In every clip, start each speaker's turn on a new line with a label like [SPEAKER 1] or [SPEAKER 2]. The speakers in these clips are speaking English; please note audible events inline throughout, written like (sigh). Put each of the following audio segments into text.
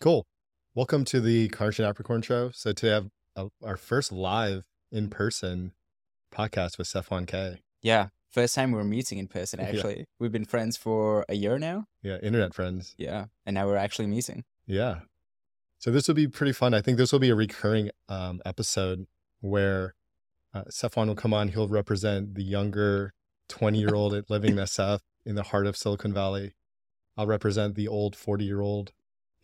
[SPEAKER 1] Cool. Welcome to the Carnage and Apricorn Show. So today I have uh, our first live in person podcast with Safwaan Kay.
[SPEAKER 2] Yeah, first time we're meeting in person. (laughs)
[SPEAKER 1] Yeah.
[SPEAKER 2] Actually, we've been friends for a year now.
[SPEAKER 1] Yeah, internet friends.
[SPEAKER 2] Yeah, and now we're actually meeting.
[SPEAKER 1] Yeah. So this will be pretty fun. I think this will be a recurring um, episode where uh, Safwaan will come on. He'll represent the younger 20 year old living in (laughs) SF in the heart of Silicon Valley. I'll represent the old 40 year old.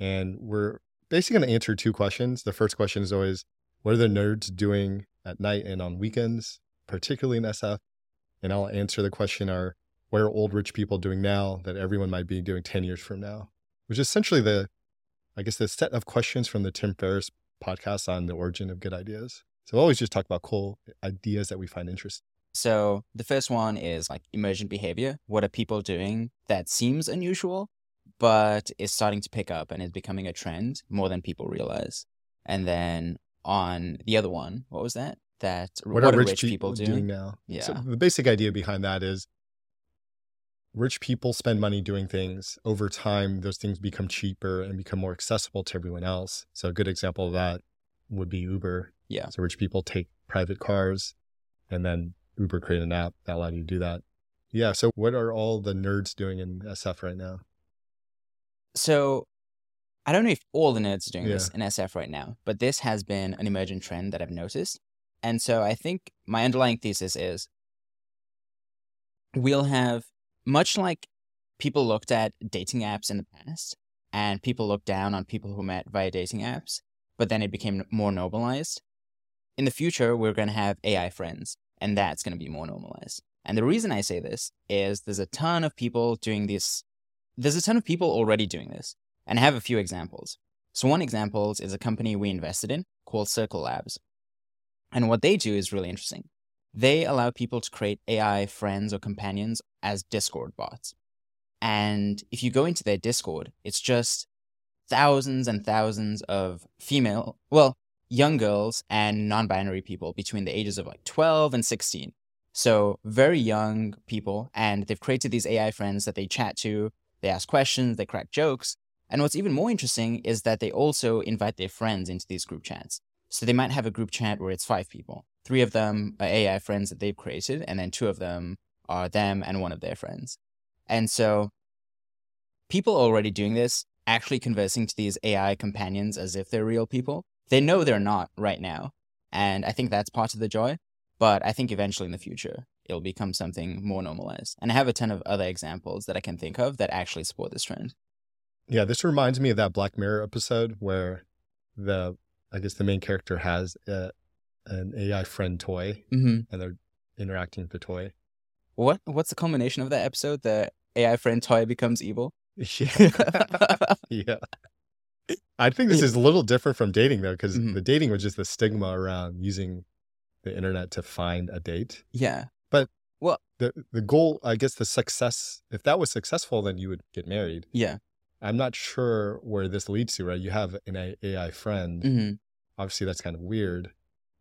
[SPEAKER 1] And we're basically going to answer two questions. The first question is always what are the nerds doing at night and on weekends, particularly in SF? And I'll answer the question are what are old rich people doing now that everyone might be doing 10 years from now? Which is essentially the I guess the set of questions from the Tim Ferriss podcast on the origin of good ideas. So we always just talk about cool ideas that we find interesting.
[SPEAKER 2] So the first one is like emergent behavior. What are people doing that seems unusual, but is starting to pick up and is becoming a trend more than people realize? And then on the other one, what was that? That
[SPEAKER 1] What, are rich, people, doing? now?
[SPEAKER 2] Yeah.
[SPEAKER 1] So the basic idea behind that is rich people spend money doing things. Over time, those things become cheaper and become more accessible to everyone else. So a good example of that would be Uber.
[SPEAKER 2] Yeah.
[SPEAKER 1] So rich people take private cars and then Uber create an app that allowed you to do that. Yeah. So what are all the nerds doing in SF right now?
[SPEAKER 2] So I don't know if all the nerds are doing this in SF right now, but this has been an emergent trend that I've noticed. And so I think my underlying thesis is we'll have, much like people looked at dating apps in the past, and people looked down on people who met via dating apps, but then it became more normalized. In the future, we're going to have AI friends, and that's going to be more normalized. And the reason I say this is there's a ton of people doing this there's a ton of people already doing this, and I have a few examples. So, one example is a company we invested in called Circle Labs. And what they do is really interesting. They allow people to create AI friends or companions as Discord bots. And if you go into their Discord, it's just thousands and thousands of female, well, young girls and non binary people between the ages of like 12 and 16. So, very young people, and they've created these AI friends that they chat to, they ask questions, they crack jokes. And what's even more interesting is that they also invite their friends into these group chats. So they might have a group chat where it's five people. Three of them are AI friends that they've created, and then two of them are them and one of their friends. And so people already doing this, actually conversing to these AI companions as if they're real people. They know they're not right now. And I think that's part of the joy. But I think eventually in the future, it'll become something more normalized. And I have a ton of other examples that I can think of that actually support this trend.
[SPEAKER 1] Yeah, this reminds me of that Black Mirror episode where the I guess the main character has a, an AI friend toy
[SPEAKER 2] Mm-hmm.
[SPEAKER 1] and they're interacting with the toy.
[SPEAKER 2] What What's the culmination of that episode? The AI friend toy becomes evil.
[SPEAKER 1] Yeah. (laughs) yeah. I think this is a little different from dating though, because
[SPEAKER 2] Mhm.
[SPEAKER 1] the dating was just the stigma around using the internet to find a date.
[SPEAKER 2] yeah.
[SPEAKER 1] The the goal, I guess the success, if that was successful, then you would get married.
[SPEAKER 2] Yeah.
[SPEAKER 1] I'm not sure where this leads to, right? You have an AI friend.
[SPEAKER 2] hmm
[SPEAKER 1] Obviously that's kind of weird.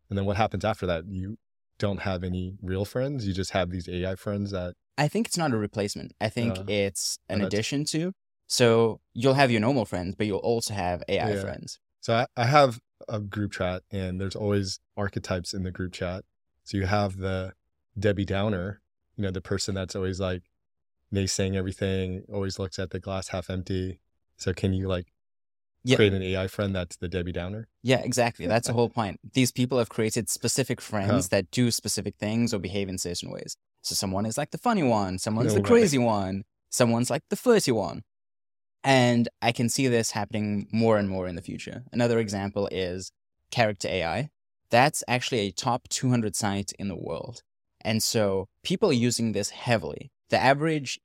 [SPEAKER 1] And then what happens after that? You don't have any real friends. You just have these AI friends that
[SPEAKER 2] I think it's not a replacement. I think
[SPEAKER 1] Uh,
[SPEAKER 2] it's an addition to. So you'll have your normal friends, but you'll also have AI
[SPEAKER 1] Yeah.
[SPEAKER 2] friends.
[SPEAKER 1] So I, I have a group chat and there's always archetypes in the group chat. So you have the Debbie Downer, you know, the person that's always like naysaying everything, always looks at the glass half empty. So can you like
[SPEAKER 2] Yeah.
[SPEAKER 1] create an AI friend that's the Debbie Downer?
[SPEAKER 2] Yeah, exactly. That's the whole point. These people have created specific friends
[SPEAKER 1] Huh.
[SPEAKER 2] that do specific things or behave in certain ways. So someone is like the funny one, someone's
[SPEAKER 1] No
[SPEAKER 2] the
[SPEAKER 1] way.
[SPEAKER 2] crazy one, someone's like the flirty one. And I can see this happening more and more in the future. Another example is Character AI. That's actually a top 200 site in the world. And so people are using this heavily. The average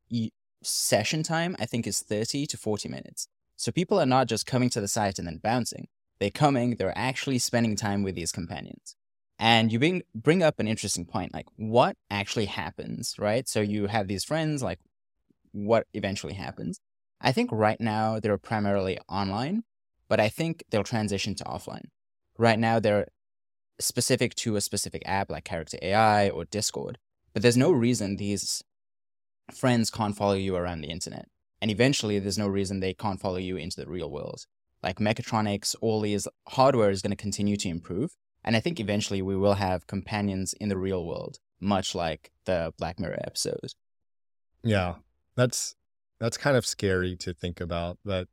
[SPEAKER 2] session time, I think, is 30 to 40 minutes. So people are not just coming to the site and then bouncing. They're coming, they're actually spending time with these companions. And you bring, bring up an interesting point like, what actually happens, right? So you have these friends, like, what eventually happens? I think right now they're primarily online, but I think they'll transition to offline. Right now they're specific to a specific app like Character AI or Discord, but there's no reason these friends can't follow you around the internet. And eventually there's no reason they can't follow you into the real world. like mechatronics, all these hardware is going to continue to improve. And I think eventually we will have companions in the real world, much like the Black Mirror episode.
[SPEAKER 1] Yeah. That's that's kind of scary to think about, but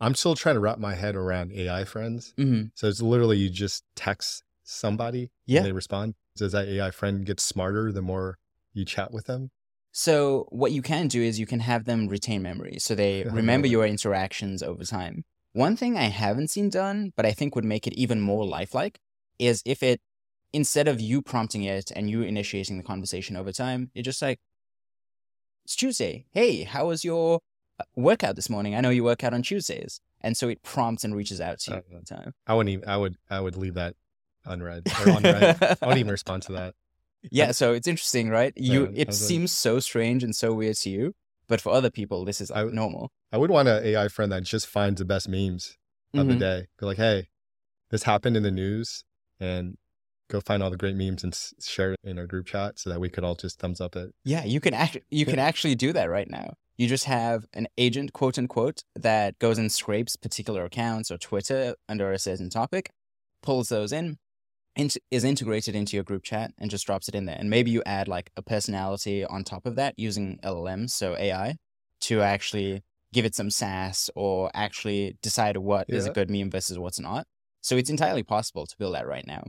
[SPEAKER 1] I'm still trying to wrap my head around AI friends.
[SPEAKER 2] Mm-hmm.
[SPEAKER 1] So it's literally you just text somebody
[SPEAKER 2] Yeah.
[SPEAKER 1] and they respond. Does that AI friend get smarter the more you chat with them?
[SPEAKER 2] So what you can do is you can have them retain memory, so they (laughs) remember your interactions over time. One thing I haven't seen done, but I think would make it even more lifelike, is if it instead of you prompting it and you initiating the conversation over time, it just like it's Tuesday. Hey, how was your uh, workout this morning? I know you work out on Tuesdays, and so it prompts and reaches out to you
[SPEAKER 1] Uh,
[SPEAKER 2] over time.
[SPEAKER 1] I wouldn't even I would I would leave that unread or unread. I wouldn't even respond to that. (laughs)
[SPEAKER 2] Yeah, so it's interesting, right? You
[SPEAKER 1] Yeah,
[SPEAKER 2] it
[SPEAKER 1] was like-
[SPEAKER 2] seems so strange and so weird to you, but for other people, this is
[SPEAKER 1] I-
[SPEAKER 2] normal.
[SPEAKER 1] I would want an AI friend that just finds the best memes of the
[SPEAKER 2] Mhm.
[SPEAKER 1] day. Be like, hey, this happened in the news, and go find all the great memes and s- share it in our group chat so that we could all just thumbs up it.
[SPEAKER 2] Yeah, you can act you can actually do that right now. You just have an agent, quote unquote, that goes and scrapes particular accounts or Twitter under a certain topic, pulls those in, is integrated into your group chat, and just drops it in there. And maybe you add like a personality on top of that using LLMs, so AI, to actually give it some sass or actually decide what is a good meme versus what's not. So it's entirely possible to build that right now.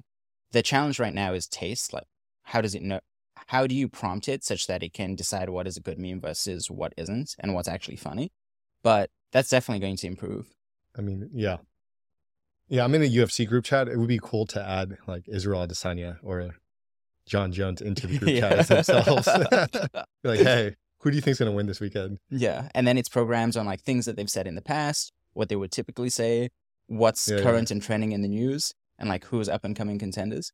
[SPEAKER 2] The challenge right now is taste. Like, how does it know? How do you prompt it such that it can decide what is a good meme versus what isn't and what's actually funny? But that's definitely going to improve.
[SPEAKER 1] I mean, yeah. Yeah, I'm in a UFC group chat. It would be cool to add like Israel Adesanya or Jon Jones into the group (laughs) chat as themselves. (laughs) (laughs) Like, hey, who do you think's gonna win this weekend?
[SPEAKER 2] Yeah. And then it's programs on like things that they've said in the past, what they would typically say, what's
[SPEAKER 1] Yeah, yeah.
[SPEAKER 2] current and trending in the news, and like who's up and coming contenders.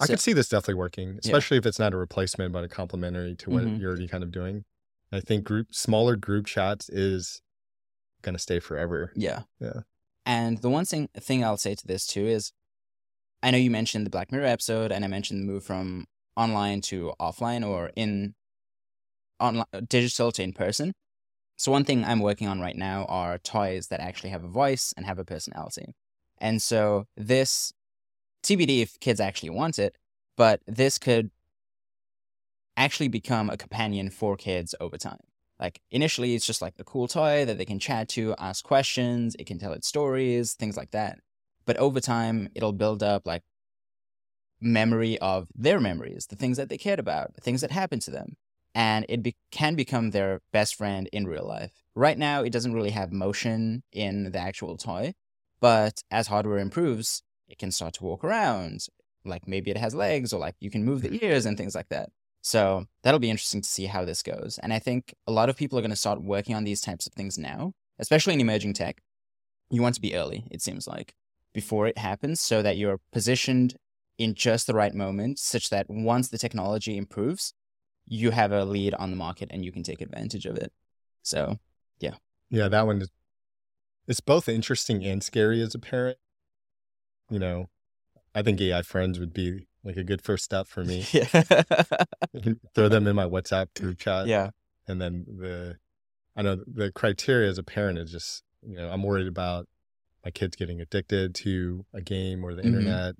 [SPEAKER 1] I
[SPEAKER 2] So-
[SPEAKER 1] could see this definitely working, especially if it's not a replacement but a complementary to what
[SPEAKER 2] Mhm.
[SPEAKER 1] you're already kind of doing. I think group smaller group chats is gonna stay forever.
[SPEAKER 2] Yeah.
[SPEAKER 1] Yeah.
[SPEAKER 2] And the one thing thing I'll say to this too is I know you mentioned the Black Mirror episode and I mentioned the move from online to offline or in online digital to in person. So one thing I'm working on right now are toys that actually have a voice and have a personality. And so this TBD if kids actually want it, but this could actually become a companion for kids over time. Like initially, it's just like a cool toy that they can chat to, ask questions, it can tell its stories, things like that. But over time, it'll build up like memory of their memories, the things that they cared about, the things that happened to them, and it be- can become their best friend in real life. Right now, it doesn't really have motion in the actual toy, but as hardware improves, it can start to walk around. Like maybe it has legs, or like you can move the mm-hmm. ears and things like that. So that'll be interesting to see how this goes. And I think a lot of people are going to start working on these types of things now, especially in emerging tech. You want to be early, it seems like, before it happens, so that you're positioned in just the right moment, such that once the technology improves, you have a lead on the market and you can take advantage of it. So,
[SPEAKER 1] Yeah, Yeah, that one is it's both interesting and scary as a parent. You know, I think AI friends would be like a good first step for me. (laughs)
[SPEAKER 2] yeah.
[SPEAKER 1] Throw them in my WhatsApp group chat.
[SPEAKER 2] yeah.
[SPEAKER 1] And then the I know the criteria as a parent is just, you know, I'm worried about my kids getting addicted to a game or the
[SPEAKER 2] Mhm.
[SPEAKER 1] internet.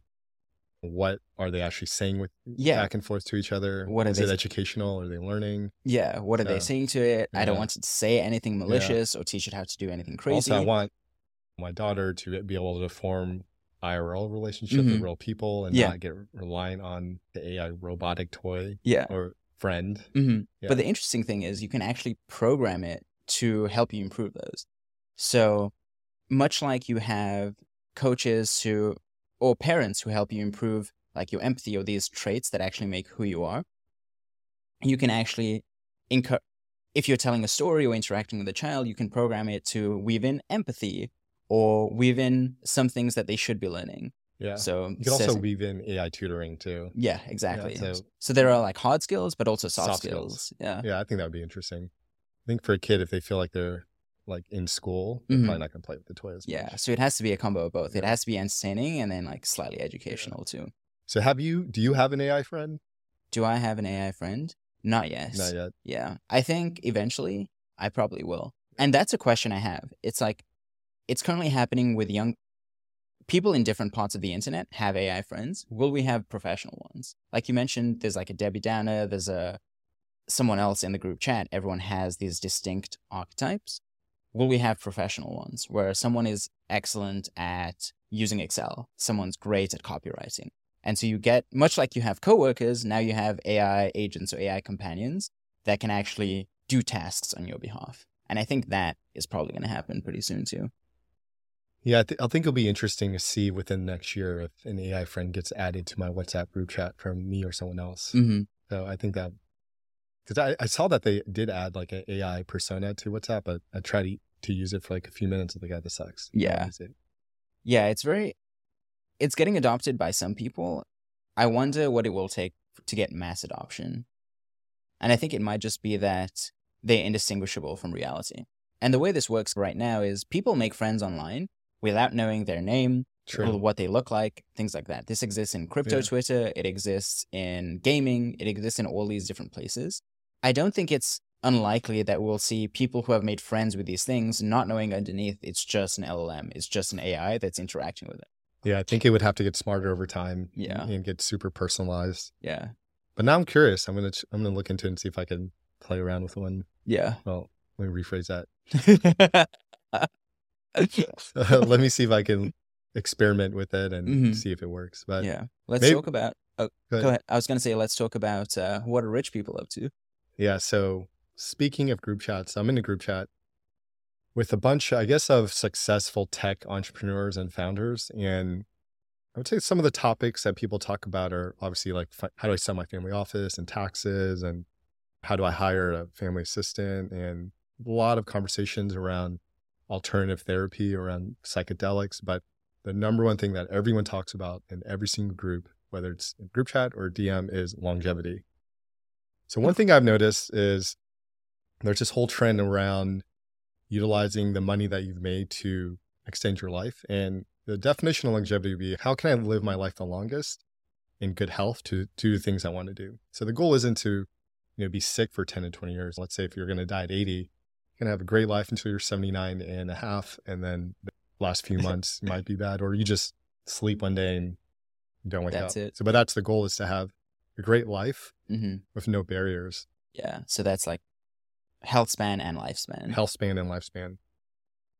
[SPEAKER 1] What are they actually saying with
[SPEAKER 2] Yeah.
[SPEAKER 1] back and forth to each other?
[SPEAKER 2] What is are
[SPEAKER 1] is
[SPEAKER 2] they-
[SPEAKER 1] it educational? Are they learning?
[SPEAKER 2] Yeah. What are they saying to it? I don't want it to say anything malicious or teach it how to do anything crazy.
[SPEAKER 1] Also, I want my daughter to be able to form IRL relationships with
[SPEAKER 2] Mhm.
[SPEAKER 1] real people and
[SPEAKER 2] Yeah.
[SPEAKER 1] not get reliant on the AI robotic toy
[SPEAKER 2] yeah.
[SPEAKER 1] or friend.
[SPEAKER 2] hmm
[SPEAKER 1] Yeah.
[SPEAKER 2] But the interesting thing is you can actually program it to help you improve those. So much like you have coaches who or parents who help you improve like your empathy or these traits that actually make who you are, you can actually encourage if you're telling a story or interacting with a child, you can program it to weave in empathy or weave in some things that they should be learning.
[SPEAKER 1] Yeah.
[SPEAKER 2] So
[SPEAKER 1] you can also weave in AI tutoring too.
[SPEAKER 2] yeah, exactly.
[SPEAKER 1] so-
[SPEAKER 2] so, there are like hard skills, but also soft,
[SPEAKER 1] Soft
[SPEAKER 2] skills.
[SPEAKER 1] skills.
[SPEAKER 2] Yeah.
[SPEAKER 1] Yeah, I think that would be interesting. I think for a kid, if they feel like they're like in school, they're
[SPEAKER 2] Mhm.
[SPEAKER 1] probably not going to play with the toys.
[SPEAKER 2] Yeah,
[SPEAKER 1] much.
[SPEAKER 2] so it has to be a combo of both. It has to be entertaining and then like slightly educational too.
[SPEAKER 1] So have you, do you have an AI friend?
[SPEAKER 2] Do I have an AI friend? Not yet.
[SPEAKER 1] Not yet.
[SPEAKER 2] Yeah, I think eventually I probably will. And that's a question I have. It's like it's currently happening with young people in different parts of the internet have AI friends. Will we have professional ones? Like you mentioned, there's like a Debbie Downer, there's a someone else in the group chat. Everyone has these distinct archetypes. Will we have professional ones where someone is excellent at using Excel, someone's great at copywriting? And so you get, much like you have coworkers, now you have AI agents or AI companions that can actually do tasks on your behalf. And I think that is probably going to happen pretty soon too.
[SPEAKER 1] Yeah, I, th- I, think it'll be interesting to see within next year if an AI friend gets added to my WhatsApp group chat from me or someone else.
[SPEAKER 2] Mm-hmm.
[SPEAKER 1] So I think that because I, I saw that they did add like an AI persona to WhatsApp, but I tried to, to use it for like a few minutes and the guy that sucks.
[SPEAKER 2] Yeah. It. Yeah, it's very, it's getting adopted by some people. I wonder what it will take to get mass adoption. And I think it might just be that they're indistinguishable from reality. And the way this works right now is people make friends online without knowing their name, True. what they look like, things like that. This exists in crypto yeah. Twitter, it exists in gaming, it exists in all these different places. I don't think it's unlikely that we'll see people who have made friends with these things not knowing underneath it's just an LLM, it's just an AI that's interacting with it.
[SPEAKER 1] Yeah, I think it would have to get smarter over time.
[SPEAKER 2] Yeah.
[SPEAKER 1] And get super personalized.
[SPEAKER 2] Yeah.
[SPEAKER 1] But now I'm curious. I'm gonna I'm gonna look into it and see if I can play around with one.
[SPEAKER 2] Yeah.
[SPEAKER 1] Well, let me rephrase that. (laughs) uh, (laughs) let me see if I can experiment with it and mm-hmm. see if it works. But
[SPEAKER 2] yeah, let's maybe, talk about. Oh, go ahead. go ahead. I was gonna say let's talk about uh, what are rich people up to.
[SPEAKER 1] Yeah. So speaking of group chats, I'm in a group chat with a bunch, I guess, of successful tech entrepreneurs and founders. And I would say some of the topics that people talk about are obviously like how do I sell my family office and taxes and how do I hire a family assistant and a lot of conversations around alternative therapy, around psychedelics. But the number one thing that everyone talks about in every single group, whether it's group chat or DM, is longevity. So one thing I've noticed is there's this whole trend around utilizing the money that you've made to extend your life. And the definition of longevity would be how can I live my life the longest in good health to, do the things I want to do? So the goal isn't to you know, be sick for 10 to 20 years. Let's say if you're going to die at 80, you're going to have a great life until you're 79 and a half. And then the last few (laughs) months might be bad, or you just sleep one day and don't wake
[SPEAKER 2] that's
[SPEAKER 1] up.
[SPEAKER 2] It.
[SPEAKER 1] So, but that's the goal is to have a great life
[SPEAKER 2] mm-hmm.
[SPEAKER 1] with no barriers.
[SPEAKER 2] Yeah. So that's like health span and lifespan.
[SPEAKER 1] Health span and lifespan.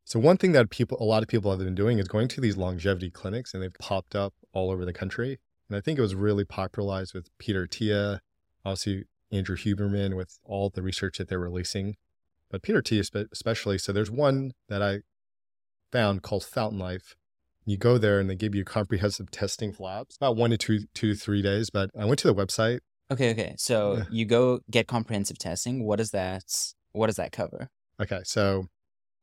[SPEAKER 1] So one thing that people, a lot of people have been doing is going to these longevity clinics, and they've popped up all over the country. And I think it was really popularized with Peter Attia, obviously Andrew Huberman, with all the research that they're releasing. But Peter Attia especially. So there's one that I found called Fountain Life. You go there and they give you comprehensive (laughs) testing labs, about one to two, two to three days. But I went to the website
[SPEAKER 2] Okay, okay. So yeah. you go get comprehensive testing. What does that what does that cover?
[SPEAKER 1] Okay. So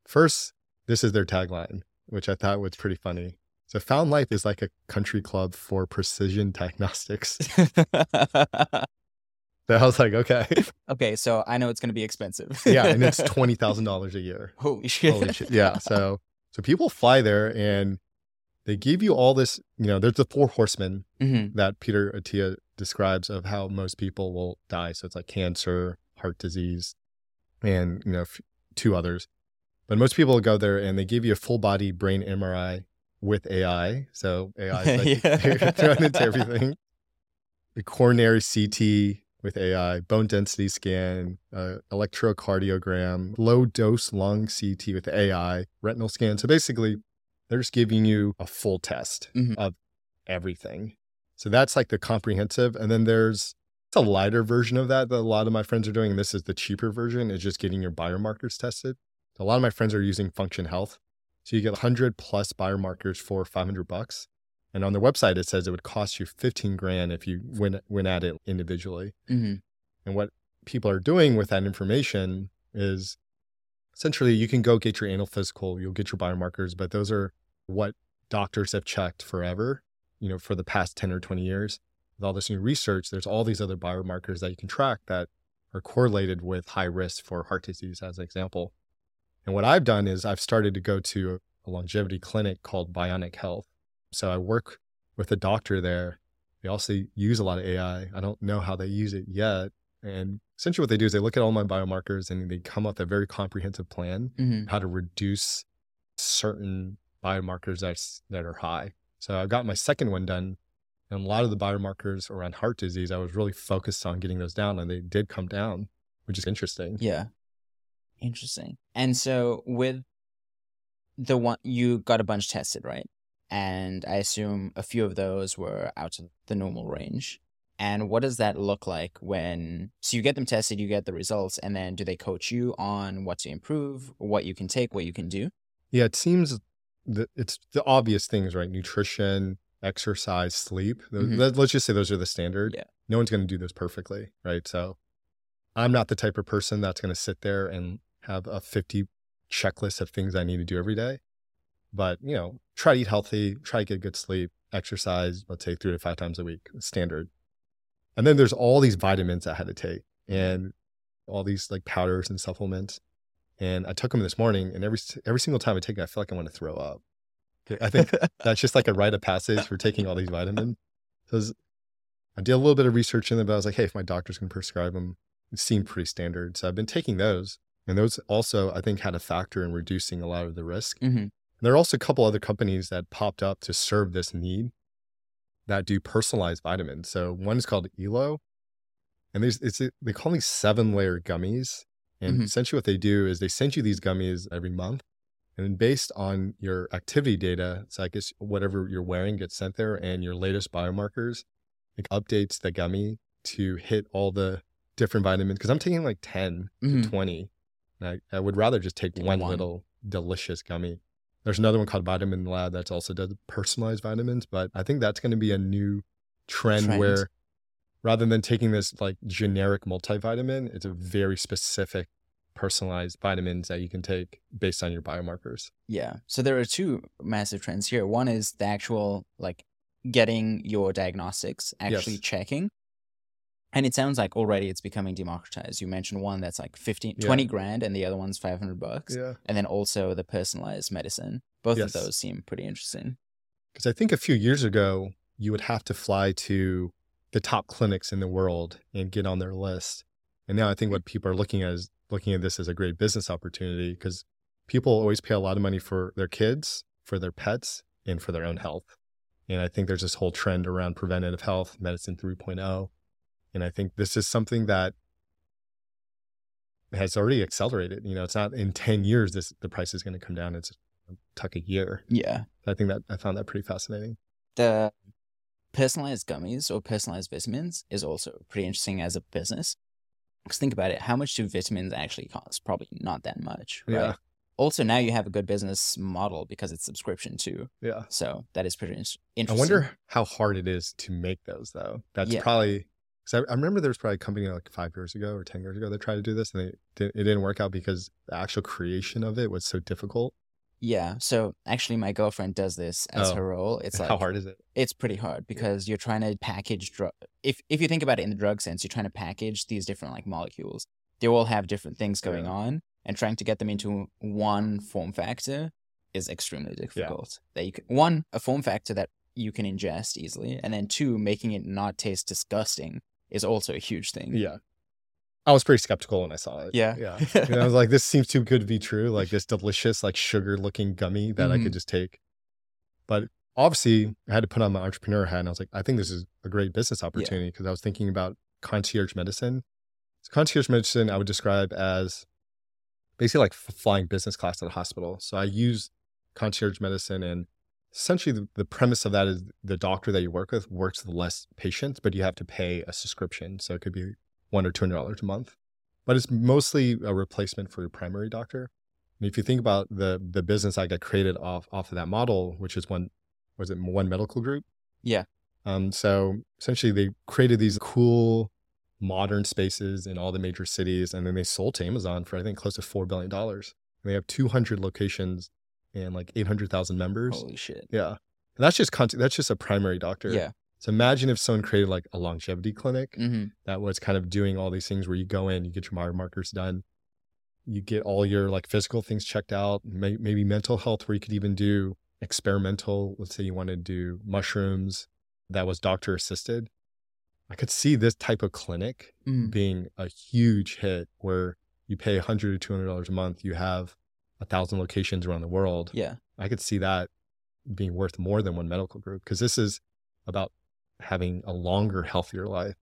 [SPEAKER 1] first, this is their tagline, which I thought was pretty funny. So Fountain Life is like a country club for precision (laughs) diagnostics. (laughs) (laughs) I was like, okay. (laughs)
[SPEAKER 2] Okay, so I know it's gonna be expensive.
[SPEAKER 1] yeah, and it's (laughs) twenty thousand dollars a year.
[SPEAKER 2] Holy shit. Holy shit.
[SPEAKER 1] Yeah. So so people fly there and they give you all this, you know, there's the four horsemen
[SPEAKER 2] mm-hmm.
[SPEAKER 1] that Peter Attia describes of how most people will die. So it's like cancer, heart disease, and, you know, f- two others. But most people go there and they give you a full body brain MRI with AI. So AI is like thrown into everything. The coronary CT with AI, bone density scan, uh, electrocardiogram, low dose lung CT with AI, retinal scan. So basically, they're just giving you a full test
[SPEAKER 2] mm-hmm.
[SPEAKER 1] of everything. So that's like the comprehensive. And then there's a lighter version of that that a lot of my friends are doing. And this is the cheaper version, is just getting your biomarkers tested. A lot of my friends are using Function Health. So you get 100 plus biomarkers for 500 bucks. And on their website, it says it would cost you 15 grand if you went, went at it individually.
[SPEAKER 2] Mm-hmm.
[SPEAKER 1] And what people are doing with that information is essentially you can go get your annual physical, you'll get your biomarkers, but those are what doctors have checked forever, you know, for the past 10 or 20 years. With all this new research, there's all these other biomarkers that you can track that are correlated with high risk for heart disease, as an example. And what I've done is I've started to go to a longevity clinic called Bionic Health. So I work with a doctor there. They also use a lot of AI. I don't know how they use it yet, and essentially what they do is they look at all my biomarkers and they come up with a very comprehensive plan
[SPEAKER 2] mm-hmm.
[SPEAKER 1] how to reduce certain biomarkers that's, that are high. So I got my second one done. And a lot of the biomarkers around heart disease, I was really focused on getting those down and they did come down, which is interesting.
[SPEAKER 2] Yeah. Interesting. And so with the one you got a bunch tested, right? And I assume a few of those were out of the normal range. And what does that look like when so you get them tested, you get the results, and then do they coach you on what to improve, what you can take, what you can do?
[SPEAKER 1] Yeah, it seems that it's the obvious things, right? Nutrition, exercise, sleep.
[SPEAKER 2] Mhm.
[SPEAKER 1] let, let's just say those are the standard.
[SPEAKER 2] Yeah.
[SPEAKER 1] No one's going to do those perfectly, right? So I'm not the type of person that's going to sit there and have a 50 checklist of things I need to do every day. But, you know, try to eat healthy, try to get good sleep, exercise, let's say three to five times a week, standard. And then there's all these vitamins I had to take and all these like powders and supplements. And I took them this morning, and every every single time I take it, I feel like I want to throw up. I think (laughs) that's just like a rite of passage for taking all these vitamins. Because I did a little bit of research in them, but I was like, hey, if my doctor's can prescribe them, it seemed pretty standard. So I've been taking those, and those also I think had a factor in reducing a lot of the risk.
[SPEAKER 2] Mm-hmm.
[SPEAKER 1] There are also a couple other companies that popped up to serve this need that do personalized vitamins. So one is called Elo, and there's it's they call these seven layer gummies. And
[SPEAKER 2] Mhm.
[SPEAKER 1] essentially, what they do is they send you these gummies every month, and based on your activity data, so I guess whatever you're wearing gets sent there, and your latest biomarkers, it updates the gummy to hit all the different vitamins. Because I'm taking like 10
[SPEAKER 2] Mhm.
[SPEAKER 1] to 20. And I, I would rather just take
[SPEAKER 2] Take
[SPEAKER 1] one,
[SPEAKER 2] one.
[SPEAKER 1] little delicious gummy. There's another one called Vitamin Lab that's also does personalized vitamins, but I think that's going to be a new trend,
[SPEAKER 2] Trend.
[SPEAKER 1] where rather than taking this like generic multivitamin, it's a very specific personalized vitamins that you can take based on your biomarkers.
[SPEAKER 2] Yeah. So there are two massive trends here. One is the actual like getting your diagnostics actually
[SPEAKER 1] Yes.
[SPEAKER 2] checking. And it sounds like already it's becoming democratized. You mentioned one that's like 15
[SPEAKER 1] Yeah.
[SPEAKER 2] 20 grand and the other one's 500 bucks.
[SPEAKER 1] Yeah.
[SPEAKER 2] And then also the personalized medicine. Both
[SPEAKER 1] Yes.
[SPEAKER 2] of those seem pretty interesting.
[SPEAKER 1] Because I think a few years ago, you would have to fly to the top clinics in the world and get on their list. And now I think what people are looking at is looking at this as a great business opportunity because people always pay a lot of money for their kids, for their pets, and for their own health. And I think there's this whole trend around preventative health, medicine 3.0. And I think this is something that has already accelerated. You know, it's not in 10 years this the price is going to come down. It's took a year.
[SPEAKER 2] Yeah.
[SPEAKER 1] I think that I found that pretty fascinating.
[SPEAKER 2] The personalized gummies or personalized vitamins is also pretty interesting as a business. Because think about it, how much do vitamins actually cost? Probably not that much, right?
[SPEAKER 1] Yeah.
[SPEAKER 2] Also, now you have a good business model because it's subscription too.
[SPEAKER 1] Yeah.
[SPEAKER 2] So that is pretty interesting.
[SPEAKER 1] I wonder how hard it is to make those though. That's
[SPEAKER 2] Yeah.
[SPEAKER 1] probably because I, I remember there was probably a company like five years ago or ten years ago that tried to do this and they it didn't work out because the actual creation of it was so difficult.
[SPEAKER 2] Yeah. So actually, my girlfriend does this as
[SPEAKER 1] Oh.
[SPEAKER 2] her role. It's (laughs) like
[SPEAKER 1] how hard is it?
[SPEAKER 2] it's pretty hard because you're trying to package drug. If if you think about it in the drug sense, you're trying to package these different like molecules. They all have different things going
[SPEAKER 1] Yeah.
[SPEAKER 2] on, and trying to get them into one form factor is extremely difficult. That you can, one a form factor that you can ingest easily, and then two making it not taste disgusting is also a huge thing.
[SPEAKER 1] Yeah. I was pretty skeptical when I saw it.
[SPEAKER 2] Yeah.
[SPEAKER 1] Yeah. (laughs) And I was like, this seems too good to be true. Like this delicious, like sugar looking gummy that I
[SPEAKER 2] Mhm.
[SPEAKER 1] could just take. But obviously, I had to put on my entrepreneur hat and I was like, I think this is a great business opportunity because I was thinking about concierge medicine. So concierge medicine, I would describe as basically like flying business class at a hospital. So I use concierge medicine and essentially the, premise of that is the doctor that you work with works with less patients, but you have to pay a subscription. So it could be one or two hundred dollars a month. But it's mostly a replacement for your primary doctor. And if you think about the the business I got created off off of that model, which is one was it one medical group?
[SPEAKER 2] Yeah.
[SPEAKER 1] Um, so essentially they created these cool modern spaces in all the major cities and then they sold to Amazon for I think close to four billion dollars. And they have two hundred locations and like eight hundred thousand members.
[SPEAKER 2] Holy shit.
[SPEAKER 1] Yeah. And that's just con- that's just a primary doctor.
[SPEAKER 2] Yeah.
[SPEAKER 1] So imagine if someone created like a longevity clinic
[SPEAKER 2] hmm
[SPEAKER 1] that was kind of doing all these things where you go in, you get your biomarkers done, you get all your like physical things checked out, may- maybe mental health, where you could even do experimental. Let's say you want to do mushrooms that was doctor assisted. I could see this type of clinic
[SPEAKER 2] Mm.
[SPEAKER 1] being a huge hit where you pay 100 to 200 dollars a month. You have a thousand locations around the world,
[SPEAKER 2] Yeah.
[SPEAKER 1] I could see that being worth more than one medical group because this is about having a longer, healthier life.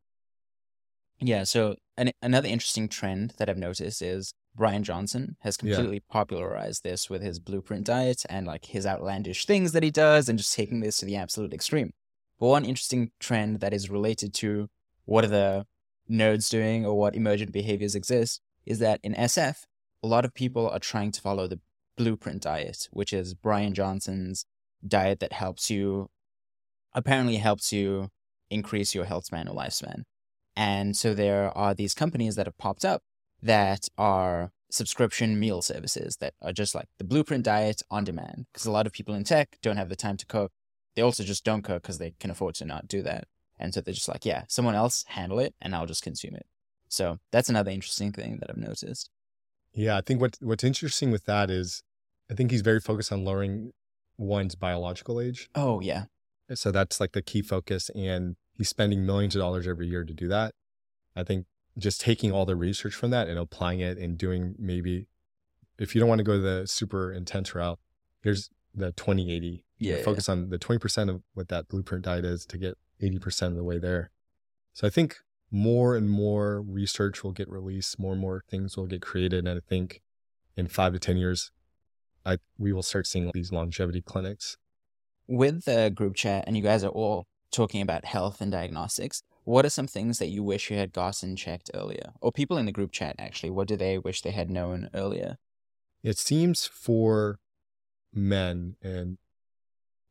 [SPEAKER 2] Yeah. So an, another interesting trend that I've noticed is Brian Johnson has
[SPEAKER 1] Yeah.
[SPEAKER 2] completely popularized this with his blueprint diet and like his outlandish things that he does and just taking this to the absolute extreme. But one interesting trend that is related to what are the nerds doing or what emergent behaviors exist is that in SF, a lot of people are trying to follow the blueprint diet, which is Brian Johnson's diet that helps you, apparently helps you increase your health span or lifespan. And so there are these companies that have popped up that are subscription meal services that are just like the blueprint diet on demand. Because a lot of people in tech don't have the time to cook. They also just don't cook because they can afford to not do that. And so they're just like, yeah, someone else handle it and I'll just consume it. So that's another interesting thing that I've noticed.
[SPEAKER 1] Yeah, I think what what's interesting with that is I think he's very focused on lowering one's biological age.
[SPEAKER 2] Oh, yeah.
[SPEAKER 1] Eh, so that's like the key focus. And he's spending millions of dollars every year to do that. I think just taking all the research from that and applying it and doing maybe, if you don't want to go the super intense route, here's the 2080. You know,
[SPEAKER 2] Yeah,
[SPEAKER 1] Focus on the 20% of what that blueprint diet is to get 80% of the way there. So I think more and more research will get released, more and more things will get created. And I think in five to 10 years, I, we will start seeing these longevity clinics.
[SPEAKER 2] With the group chat, and you guys are all talking about health and diagnostics, what are some things that you wish you had gotten checked earlier? Or people in the group chat, actually, what do they wish they had known earlier?
[SPEAKER 1] It seems for men, and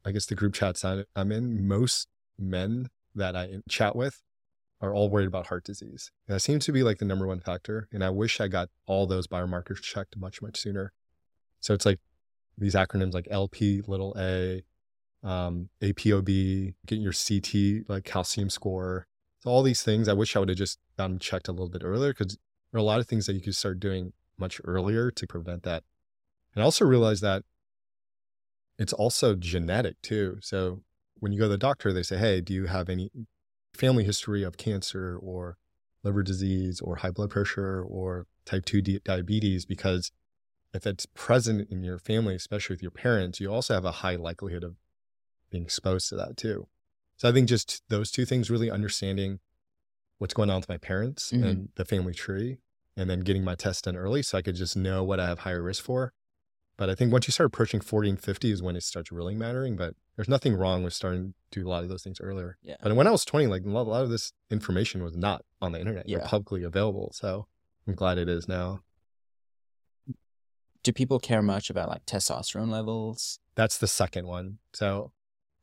[SPEAKER 1] I guess the group chats I'm in, most men that I chat with are all worried about heart disease. That seems to be like the number one factor. And I wish I got all those biomarkers checked much, much sooner. So it's like these acronyms like LP, little a, um, APOB, getting your CT, like calcium score. So all these things, I wish I would have just gotten checked a little bit earlier because there are a lot of things that you could start doing much earlier to prevent that. And I also realized that it's also genetic too. So when you go to the doctor, they say, Hey, do you have any family history of cancer or liver disease or high blood pressure or type 2 di- diabetes? Because if it's present in your family, especially with your parents, you also have a high likelihood of being exposed to that too. So I think just those two things, really understanding what's going on with my parents
[SPEAKER 2] Mhm.
[SPEAKER 1] and the family tree, and then getting my test done early so I could just know what I have higher risk for. But I think once you start approaching 40 and 50 is when it starts really mattering. But there's nothing wrong with starting to do a lot of those things earlier.
[SPEAKER 2] Yeah.
[SPEAKER 1] But when I was 20, like a lot of this information was not on the internet or
[SPEAKER 2] Yeah.
[SPEAKER 1] publicly available. So I'm glad it is now.
[SPEAKER 2] Do people care much about like testosterone levels?
[SPEAKER 1] That's the second one. So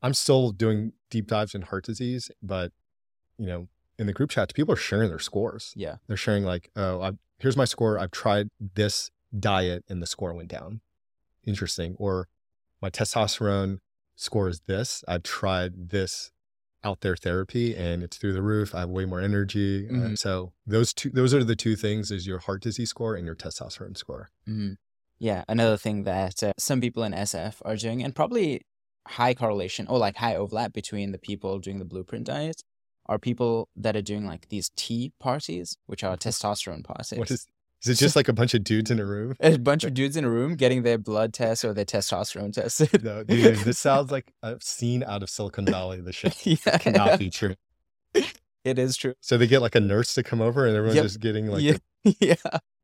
[SPEAKER 1] I'm still doing deep dives in heart disease, but you know, in the group chats, people are sharing their scores.
[SPEAKER 2] Yeah.
[SPEAKER 1] They're sharing like, oh, i here's my score. I've tried this diet and the score went down. Interesting. Or my testosterone score is this. I've tried this out there therapy and it's through the roof. I have way more energy. Uh,
[SPEAKER 2] Mhm.
[SPEAKER 1] so those two, those are the two things: is your heart disease score and your testosterone score.
[SPEAKER 2] hmm Yeah, another thing that uh, some people in SF are doing, and probably high correlation or like high overlap between the people doing the blueprint diet, are people that are doing like these tea parties, which are testosterone parties.
[SPEAKER 1] What is? Is it just like a bunch of dudes in a room?
[SPEAKER 2] a bunch of dudes in a room getting their blood test or their testosterone tested? (laughs)
[SPEAKER 1] No, dude, this sounds (laughs) like a scene out of Silicon Valley. The shit (laughs)
[SPEAKER 2] yeah,
[SPEAKER 1] cannot be true.
[SPEAKER 2] it is true.
[SPEAKER 1] So they get like a nurse to come over, and everyone's
[SPEAKER 2] Yep.
[SPEAKER 1] just getting like.
[SPEAKER 2] yeah, yeah.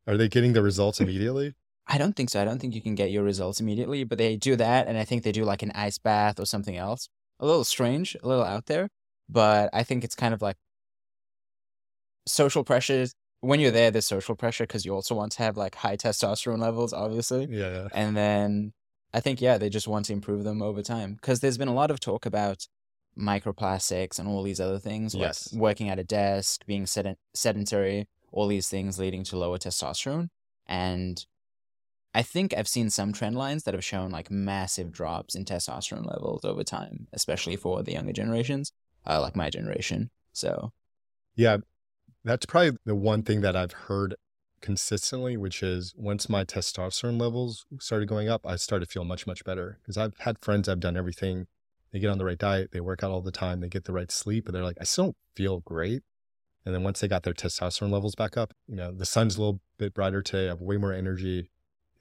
[SPEAKER 1] are they getting the results immediately?
[SPEAKER 2] I don't think so. I don't think you can get your results immediately, but they do that, and I think they do like an ice bath or something else. A little strange, a little out there, but I think it's kind of like social pressure. When you're there, there's social pressure because you also want to have like high testosterone levels, obviously.
[SPEAKER 1] Yeah, yeah.
[SPEAKER 2] And then I think, yeah, they just want to improve them over time because there's been a lot of talk about microplastics and all these other things, like
[SPEAKER 1] Yes.
[SPEAKER 2] working at a desk, being sedent- sedentary, all these things leading to lower testosterone. And I think I've seen some trend lines that have shown like massive drops in testosterone levels over time, especially for the younger generations, uh, like my generation. So,
[SPEAKER 1] Yeah, that's probably the one thing that I've heard consistently, which is once my testosterone levels started going up, I started to feel much, much better. Because I've had friends, I've done everything. They get on the right diet, they work out all the time, they get the right sleep, but they're like, I still don't feel great. And then once they got their testosterone levels back up, you know, the sun's a little bit brighter today. I have way more energy.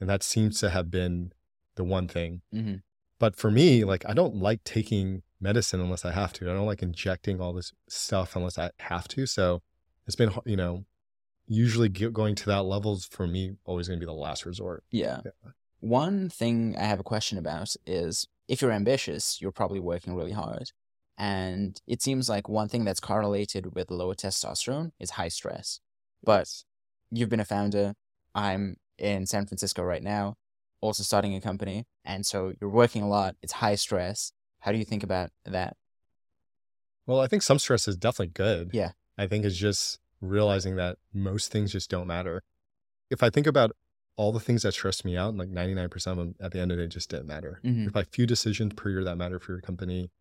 [SPEAKER 1] And that seems to have been the one thing.
[SPEAKER 2] hmm
[SPEAKER 1] But for me, like I don't like taking medicine unless I have to. I don't like injecting all this stuff unless I have to. So it's been, you know, usually going to that levels for me always going to be the last resort.
[SPEAKER 2] Yeah.
[SPEAKER 1] Yeah.
[SPEAKER 2] One thing I have a question about is if you're ambitious, you're probably working really hard. And it seems like one thing that's correlated with lower testosterone is high stress. But you've been a founder. I'm in San Francisco right now, also starting a company. And so you're working a lot. It's high stress. How do you think about that?
[SPEAKER 1] Well, I think some stress is definitely good.
[SPEAKER 2] Yeah.
[SPEAKER 1] I think is just realizing that most things just don't matter. If I think about all the things that stress me out, like 99% of them at the end of the day just didn't matter.
[SPEAKER 2] Mhm.
[SPEAKER 1] There's like few decisions per year that matter for your company.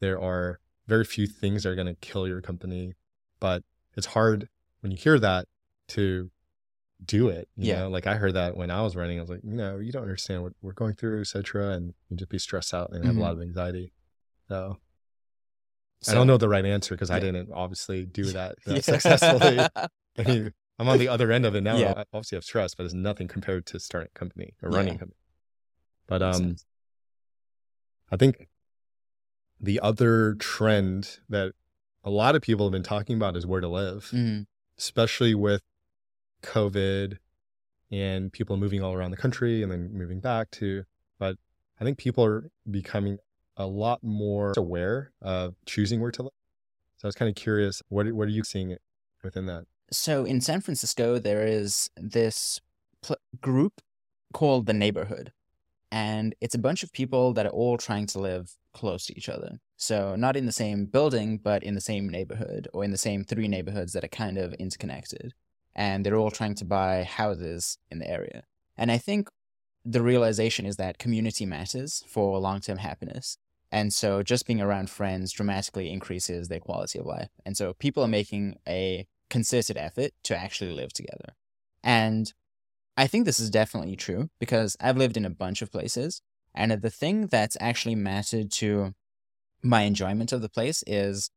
[SPEAKER 1] There are very few things that are going to kill your company, but it's hard when you hear that to do it. You
[SPEAKER 2] Yeah.
[SPEAKER 1] know, like I heard that when I was running, I was like, you know, you don't understand what we're going through, et cetera. And you just be stressed out and have
[SPEAKER 2] Mhm.
[SPEAKER 1] a lot of anxiety. So I don't know the right answer because I didn't obviously do that, (laughs) that
[SPEAKER 2] Yeah.
[SPEAKER 1] successfully. I mean, (laughs) I'm on the other end of it now.
[SPEAKER 2] Yeah.
[SPEAKER 1] I obviously have stress, but it's nothing compared to starting a company or
[SPEAKER 2] Yeah.
[SPEAKER 1] running a company. But um. I think the other trend that a lot of people have been talking about is where to live,
[SPEAKER 2] Mhm.
[SPEAKER 1] especially with COVID and people moving all around the country and then moving back to. But I think people are becoming a lot more aware of choosing where to live. So I was kind of curious, what what are you seeing within that?
[SPEAKER 2] So in San Francisco, there is this pl- group called the Neighborhood, and it's a bunch of people that are all trying to live close to each other. So not in the same building, but in the same neighborhood or in the same three neighborhoods that are kind of interconnected. And they're all trying to buy houses in the area. And I think the realization is that community matters for long term happiness. And so just being around friends dramatically increases their quality of life. And so people are making a concerted effort to actually live together. And I think this is definitely true because I've lived in a bunch of places. And the thing that's actually mattered to my enjoyment of the place is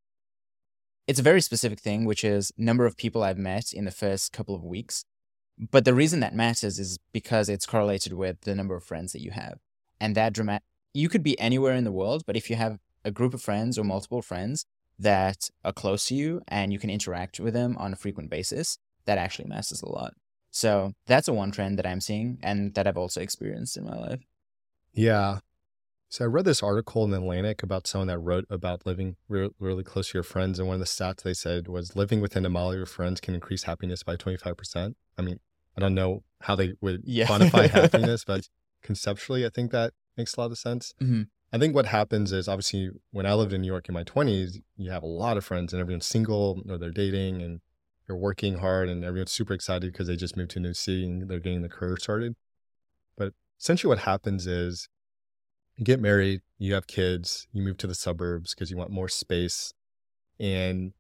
[SPEAKER 2] it's a very specific thing, which is number of people I've met in the first couple of weeks. But the reason that matters is because it's correlated with the number of friends that you have. And that dramatic, you could be anywhere in the world, but if you have a group of friends or multiple friends that are close to you and you can interact with them on a frequent basis, that actually matters a lot. So that's a one trend that I'm seeing and that I've also experienced in my life.
[SPEAKER 1] Yeah. So I read this article in the Atlantic about someone that wrote about living re- really close to your friends, and one of the stats they said was living within a mile of your friends can increase happiness by twenty five percent. I mean, I don't know how they would
[SPEAKER 2] Yeah.
[SPEAKER 1] quantify (laughs) happiness, but conceptually, I think that makes a lot of sense.
[SPEAKER 2] Mhm.
[SPEAKER 1] I think what happens is obviously when I lived in New York in my twenties, you have a lot of friends, and everyone's single or they're dating, and they're working hard, and everyone's super excited because they just moved to a new city and they're getting the career started. But essentially, what happens is you get married, you have kids, you move to the suburbs because you want more space, and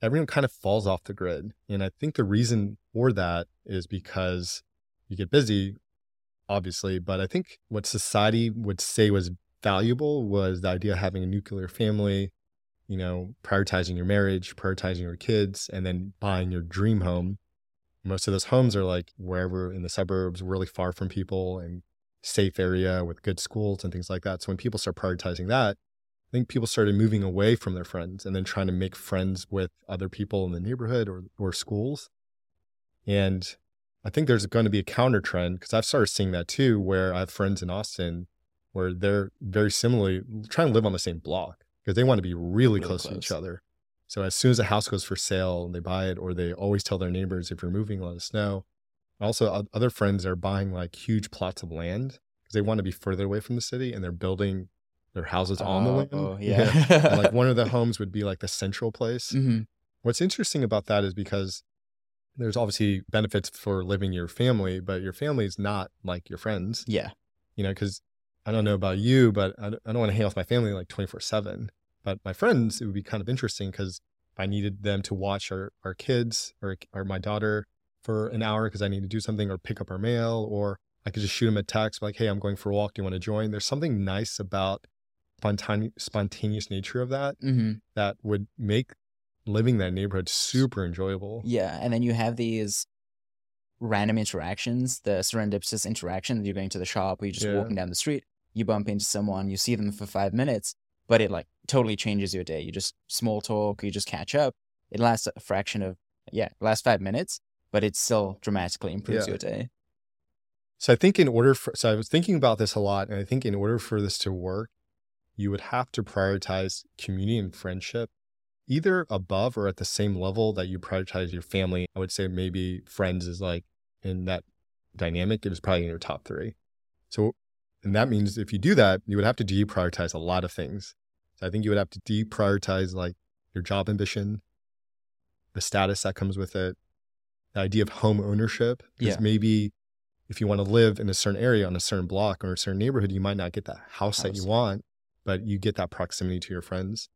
[SPEAKER 1] everyone kind of falls off the grid. And I think the reason for that is because you get busy, obviously, but I think what society would say was valuable was the idea of having a nuclear family, you know, prioritizing your marriage, prioritizing your kids, and then buying your dream home. Most of those homes are like wherever in the suburbs, really far from people and safe area with good schools and things like that. So when people start prioritizing that, I think people started moving away from their friends and then trying to make friends with other people in the neighborhood or, or schools. And I think there's going to be a counter trend because I've started seeing that too, where I have friends in Austin where they're very similarly trying to live on the same block because they want to be really,
[SPEAKER 2] Really
[SPEAKER 1] close, to each other. So as soon as a house goes for sale, they buy it, or they always tell their neighbors, if you're moving, let us know. Also, other friends are buying like huge plots of land because they want to be further away from the city and they're building their houses on the
[SPEAKER 2] Oh,
[SPEAKER 1] land.
[SPEAKER 2] oh, (laughs) yeah.
[SPEAKER 1] And, like one of the (laughs) homes would be like the central place.
[SPEAKER 2] hmm
[SPEAKER 1] What's interesting about that is because there's obviously benefits for living your family, but your family is not like your friends,
[SPEAKER 2] Yeah.
[SPEAKER 1] you know, because I don't know about you, but I don't, I don't want to hang out with my family like 24 7. But my friends, it would be kind of interesting because if I needed them to watch our, our kids or, or my daughter for an hour because I need to do something or pick up our mail, or I could just shoot them a text like, hey, I'm going for a walk. Do you want to join? There's something nice about spontane- spontaneous nature of that
[SPEAKER 2] hmm
[SPEAKER 1] that would make living that neighborhood super enjoyable.
[SPEAKER 2] Yeah. And then you have these random interactions, the serendipitous interaction. You're going to the shop, or you're just
[SPEAKER 1] Yeah.
[SPEAKER 2] walking down the street. You bump into someone, you see them for five minutes, but it like totally changes your day. You just small talk, you just catch up. It lasts a fraction of yeah, last five minutes, but it still dramatically improves
[SPEAKER 1] Yeah.
[SPEAKER 2] your day.
[SPEAKER 1] So I think in order for so I was thinking about this a lot, and I think in order for this to work, you would have to prioritize community and friendship either above or at the same level that you prioritize your family. I would say maybe friends is like in that dynamic, it is probably in your top three. So and that means if you do that, you would have to deprioritize a lot of things. So I think you would have to deprioritize like your job ambition, the status that comes with it, the idea of home ownership. Because
[SPEAKER 2] Yeah.
[SPEAKER 1] maybe if you want to live in a certain area on a certain block or a certain neighborhood, you might not get that house, that you want, but you get that proximity to your friends.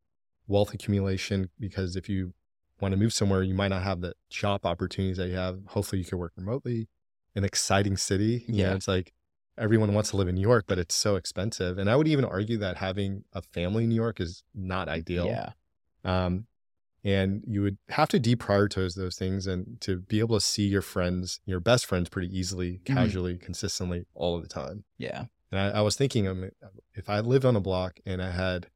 [SPEAKER 1] Wealth accumulation, because if you want to move somewhere, you might not have the job opportunities that you have. Hopefully, you can work remotely. An exciting city. You know,
[SPEAKER 2] Yeah.
[SPEAKER 1] it's like everyone wants to live in New York, but it's so expensive. And I would even argue that having a family in New York is not ideal.
[SPEAKER 2] Yeah.
[SPEAKER 1] Um, and you would have to deprioritize those things and to be able to see your friends, your best friends, pretty easily,
[SPEAKER 2] Mhm.
[SPEAKER 1] casually, consistently, all of the time.
[SPEAKER 2] Yeah.
[SPEAKER 1] And I, I was thinking, um, if I lived on a block and I had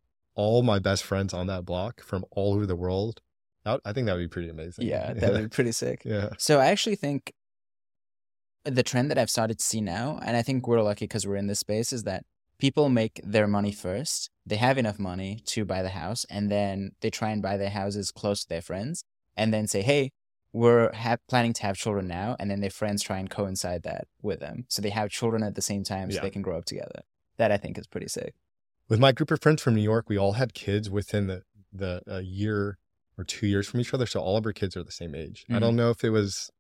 [SPEAKER 1] all my best friends on that block from all over the world, that, I think that would be pretty amazing.
[SPEAKER 2] Yeah. (laughs) That would be pretty sick.
[SPEAKER 1] yeah.
[SPEAKER 2] So I actually think the trend that I've started to see now, and I think we're lucky because we're in this space, is that people make their money first. They have enough money to buy the house, and then they try and buy their houses close to their friends, and then say, "Hey, we're ha- planning to have children now," and then their friends try and coincide that with them, so they have children at the same time, so
[SPEAKER 1] Yeah.
[SPEAKER 2] they can grow up together. That I think is pretty sick.
[SPEAKER 1] With my group of friends from New York, we all had kids within the the a year or two years from each other. So all of our kids are the same age. I
[SPEAKER 2] Mhm.
[SPEAKER 1] don't know if it was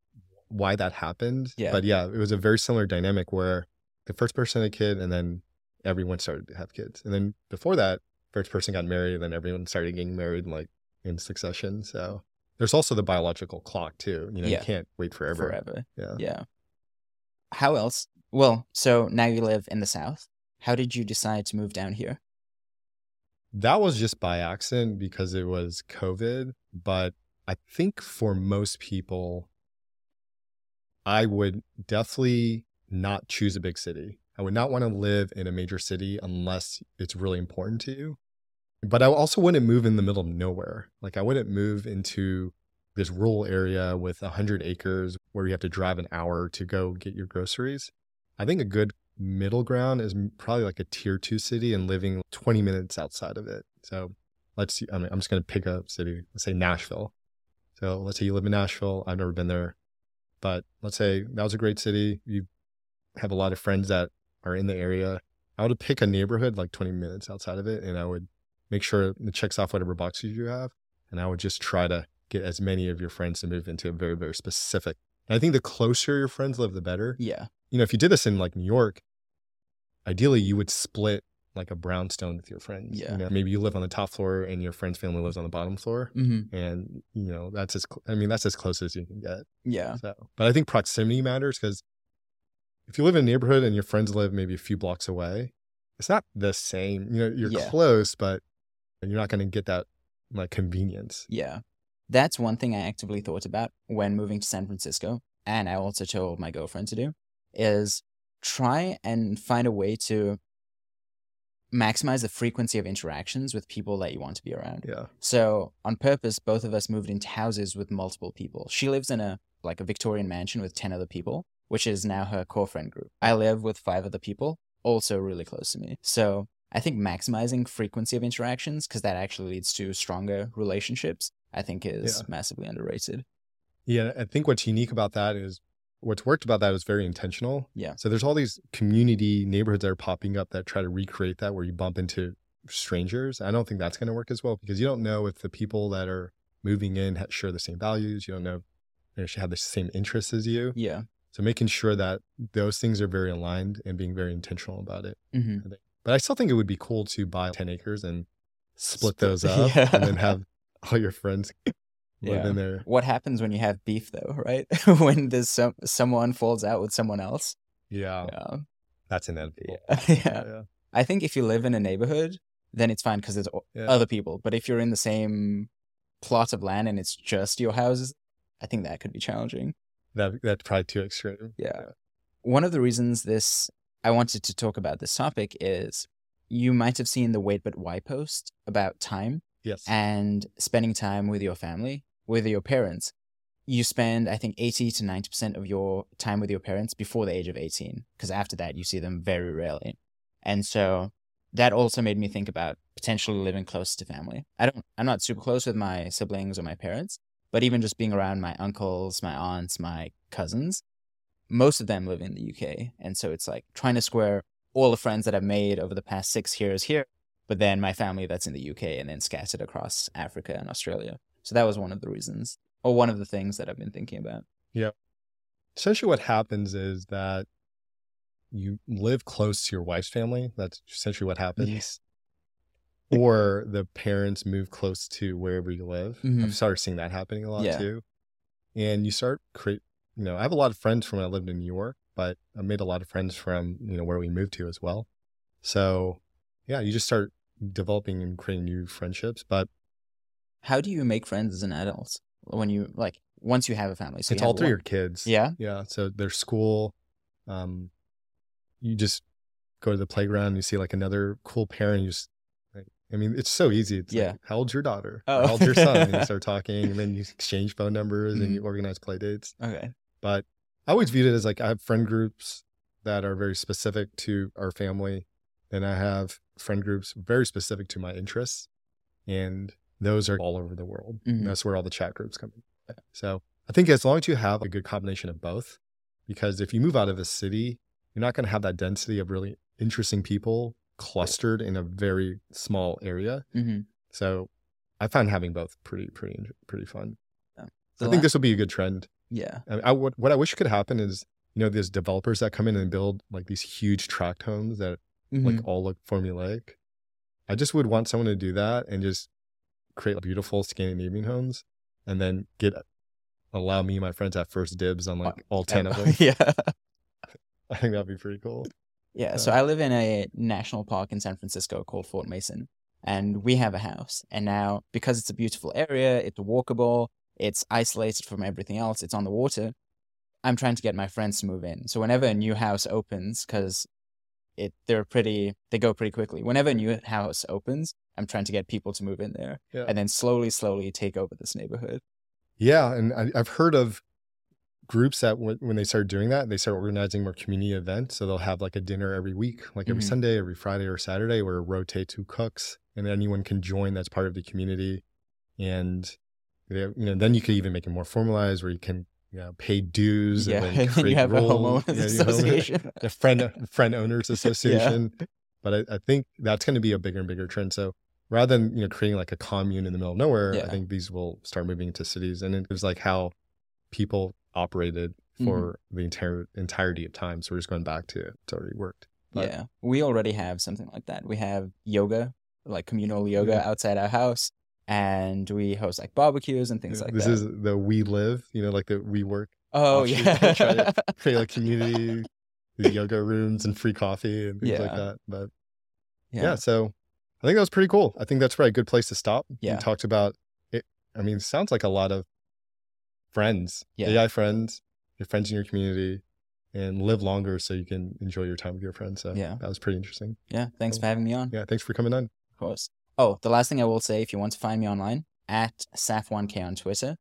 [SPEAKER 1] why that happened.
[SPEAKER 2] Yeah.
[SPEAKER 1] But yeah, it was a very similar dynamic where the first person had a kid and then everyone started to have kids. And then before that, first person got married, and then everyone started getting married like in succession. So there's also the biological clock too. You know,
[SPEAKER 2] Yeah.
[SPEAKER 1] you can't wait forever.
[SPEAKER 2] Forever.
[SPEAKER 1] Yeah.
[SPEAKER 2] Yeah. How else? Well, so now you live in the South. How did you decide to move down here?
[SPEAKER 1] That was just by accident because it was COVID. But I think for most people, I would definitely not choose a big city. I would not want to live in a major city unless it's really important to you. But I also wouldn't move in the middle of nowhere. Like I wouldn't move into this rural area with 100 acres where you have to drive an hour to go get your groceries. I think a good middle ground is probably like a tier two city and living 20 minutes outside of it. So let's see. I mean, I'm just going to pick a city, let's say Nashville. So let's say you live in Nashville. I've never been there, but let's say that was a great city. You have a lot of friends that are in the area. I would pick a neighborhood like 20 minutes outside of it and I would make sure it checks off whatever boxes you have. And I would just try to get as many of your friends to move into a very, very specific. And I think the closer your friends live, the better
[SPEAKER 2] Yeah.
[SPEAKER 1] you know, if you did this in like New York, ideally you would split like a brownstone with your friends.
[SPEAKER 2] Yeah.
[SPEAKER 1] You know, maybe you live on the top floor and your friend's family lives on the bottom floor.
[SPEAKER 2] Mm-hmm.
[SPEAKER 1] And, you know, that's as, cl- I mean, that's as close as you can get.
[SPEAKER 2] Yeah.
[SPEAKER 1] So, but I think proximity matters because if you live in a neighborhood and your friends live maybe a few blocks away, it's not the same. You know, you're
[SPEAKER 2] Yeah.
[SPEAKER 1] close, but you're not going to get that like convenience.
[SPEAKER 2] Yeah. That's one thing I actively thought about when moving to San Francisco, and I also told my girlfriend to do, is try and find a way to maximize the frequency of interactions with people that you want to be around.
[SPEAKER 1] Yeah.
[SPEAKER 2] So, on purpose, both of us moved into houses with multiple people. She lives in a like a Victorian mansion with 10 other people, which is now her core friend group. I live with five other people, also really close to me. So, I think maximizing frequency of interactions because that actually leads to stronger relationships, I think is
[SPEAKER 1] Yeah.
[SPEAKER 2] massively underrated.
[SPEAKER 1] Yeah. I think what's unique about that is what's worked about that is very intentional.
[SPEAKER 2] Yeah.
[SPEAKER 1] So there's all these community neighborhoods that are popping up that try to recreate that where you bump into strangers. I don't think that's going to work as well because you don't know if the people that are moving in share the same values. You don't know if they have the same interests as you.
[SPEAKER 2] Yeah.
[SPEAKER 1] So making sure that those things are very aligned and being very intentional about it.
[SPEAKER 2] hmm
[SPEAKER 1] But I still think it would be cool to buy 10 acres and split
[SPEAKER 2] Split-
[SPEAKER 1] those (laughs) up
[SPEAKER 2] Yeah.
[SPEAKER 1] and then have all your friends
[SPEAKER 2] Yeah.
[SPEAKER 1] in there.
[SPEAKER 2] What happens when you have beef, though, (laughs) right? (laughs) when there's some someone falls out with someone else.
[SPEAKER 1] Yeah.
[SPEAKER 2] Yeah.
[SPEAKER 1] That's inevitable. (laughs)
[SPEAKER 2] yeah.
[SPEAKER 1] Yeah.
[SPEAKER 2] I think if you live in a neighborhood, then it's fine because there's
[SPEAKER 1] Yeah.
[SPEAKER 2] other people. But if you're in the same plot of land and it's just your houses, I think that could be challenging.
[SPEAKER 1] that that's probably too extreme.
[SPEAKER 2] Yeah. One of the reasons this I wanted to talk about this topic is you might have seen the Wait But Why post about time
[SPEAKER 1] Yes.
[SPEAKER 2] and spending time with your family, with your parents. You spend, I think, 80 to 90% of your time with your parents before the age of 18, because after that, you see them very rarely. And so that also made me think about potentially living close to family. I don't, I'm not super close with my siblings or my parents, but even just being around my uncles, my aunts, my cousins, most of them live in the UK. And so it's like trying to square all the friends that I've made over the past six years here but then my family that's in the UK and then scattered across Africa and Australia. So that was one of the reasons, or one of the things that I've been thinking about. Yeah.
[SPEAKER 1] Essentially what happens is that you live close to your wife's family. That's essentially what happens. Yes. Or the parents move close to wherever you live.
[SPEAKER 2] Mhm.
[SPEAKER 1] I've started seeing that happening a lot
[SPEAKER 2] Yeah.
[SPEAKER 1] too. And you start create you know, I have a lot of friends from when I lived in New York, but I made a lot of friends from, you know, where we moved to as well. So yeah, you just start developing and creating new friendships. But
[SPEAKER 2] How do you make friends as an adult when you like once you have a family? So
[SPEAKER 1] it's all through
[SPEAKER 2] one-
[SPEAKER 1] your kids.
[SPEAKER 2] Yeah.
[SPEAKER 1] Yeah. So their school, um, you just go to the playground, you see like another cool parent, you just, like, I mean, it's so easy. It's
[SPEAKER 2] Yeah.
[SPEAKER 1] like, how old's your daughter?
[SPEAKER 2] Oh.
[SPEAKER 1] How old's your son? and you (laughs) start talking and then you exchange phone numbers and
[SPEAKER 2] Mm-hmm.
[SPEAKER 1] you organize play dates.
[SPEAKER 2] Okay.
[SPEAKER 1] But I always viewed it as like I have friend groups that are very specific to our family. And I have friend groups very specific to my interests. And those are all over the world.
[SPEAKER 2] Mhm.
[SPEAKER 1] That's where all the chat groups come in. So I think as long as you have a good combination of both, because if you move out of a city, you're not going to have that density of really interesting people clustered in a very small area.
[SPEAKER 2] hmm
[SPEAKER 1] So I find having both pretty, pretty, pretty fun.
[SPEAKER 2] The
[SPEAKER 1] I
[SPEAKER 2] la-
[SPEAKER 1] think this will be a good trend.
[SPEAKER 2] Yeah.
[SPEAKER 1] I, I what, what I wish could happen is, you know, there's developers that come in and build like these huge tract homes that
[SPEAKER 2] Mhm.
[SPEAKER 1] like all look formulaic. I just would want someone to do that and just create beautiful Scandinavian homes and then get allow me and my friends to have first dibs on like all 10 of them. (laughs)
[SPEAKER 2] yeah.
[SPEAKER 1] I think that'd be pretty cool.
[SPEAKER 2] Yeah. So
[SPEAKER 1] Uh,
[SPEAKER 2] I live in a national park in San Francisco called Fort Mason, and we have a house. And now, because it's a beautiful area, it's walkable, it's isolated from everything else, it's on the water. I'm trying to get my friends to move in. So whenever a new house opens, because it they're pretty they go pretty quickly. Whenever a new house opens, I'm trying to get people to move in there,
[SPEAKER 1] Yeah.
[SPEAKER 2] and then slowly, slowly take over this neighborhood.
[SPEAKER 1] Yeah, and I, I've heard of groups that when, when they start doing that, they start organizing more community events. So they'll have like a dinner every week, like every
[SPEAKER 2] Mhm.
[SPEAKER 1] Sunday, every Friday or Saturday, where rotate who cooks, and anyone can join. That's part of the community, and they, you know, then you could even make it more formalized, where you can you know, pay dues.
[SPEAKER 2] Yeah, (laughs)
[SPEAKER 1] and then
[SPEAKER 2] and you
[SPEAKER 1] create
[SPEAKER 2] have a
[SPEAKER 1] rules.
[SPEAKER 2] homeowners
[SPEAKER 1] Yeah, a-
[SPEAKER 2] association. (laughs)
[SPEAKER 1] a friend (laughs) friend owners association. But I, I think that's going to be a bigger and bigger trend. So rather than you know creating like a commune in the middle of nowhere,
[SPEAKER 2] Yeah.
[SPEAKER 1] I think these will start moving into cities, and it was like how people operated
[SPEAKER 2] Mm-hmm.
[SPEAKER 1] for the entire entirety of time. So we're just going back to it's already worked. But-
[SPEAKER 2] yeah, we already have something like that. We have yoga, like communal yoga
[SPEAKER 1] Yeah.
[SPEAKER 2] outside our house, and we host like barbecues and things like
[SPEAKER 1] this Is the WeLive, you know, like the WeWork,
[SPEAKER 2] oh
[SPEAKER 1] offshoot.
[SPEAKER 2] yeah,
[SPEAKER 1] Try to (laughs) create like community, the yoga rooms and free coffee and things like that. But yeah.
[SPEAKER 2] yeah,
[SPEAKER 1] so I think that was pretty cool. I think that's probably a good place to stop.
[SPEAKER 2] Yeah.
[SPEAKER 1] We talked about it. I mean, it sounds like a lot of friends,
[SPEAKER 2] Yeah.
[SPEAKER 1] AI friends, your friends in your community, and live longer so you can enjoy your time with your friends. So
[SPEAKER 2] Yeah.
[SPEAKER 1] that was pretty interesting.
[SPEAKER 2] yeah. Thanks for having me on.
[SPEAKER 1] Yeah. Thanks for coming on.
[SPEAKER 2] Of course. Oh, the last thing I will say, if you want to find me online, at Saf1K on Twitter,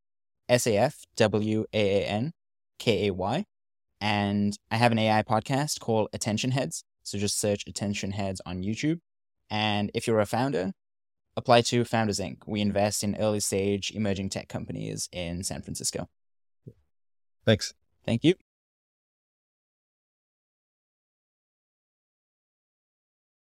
[SPEAKER 2] S A F W A A N K A Y, and I have an AI podcast called Attention Heads. So just search Attention Heads on YouTube. And if you're a founder, apply to Founders Inc. We invest in early stage emerging tech companies in San Francisco.
[SPEAKER 1] Thanks.
[SPEAKER 2] Thank you.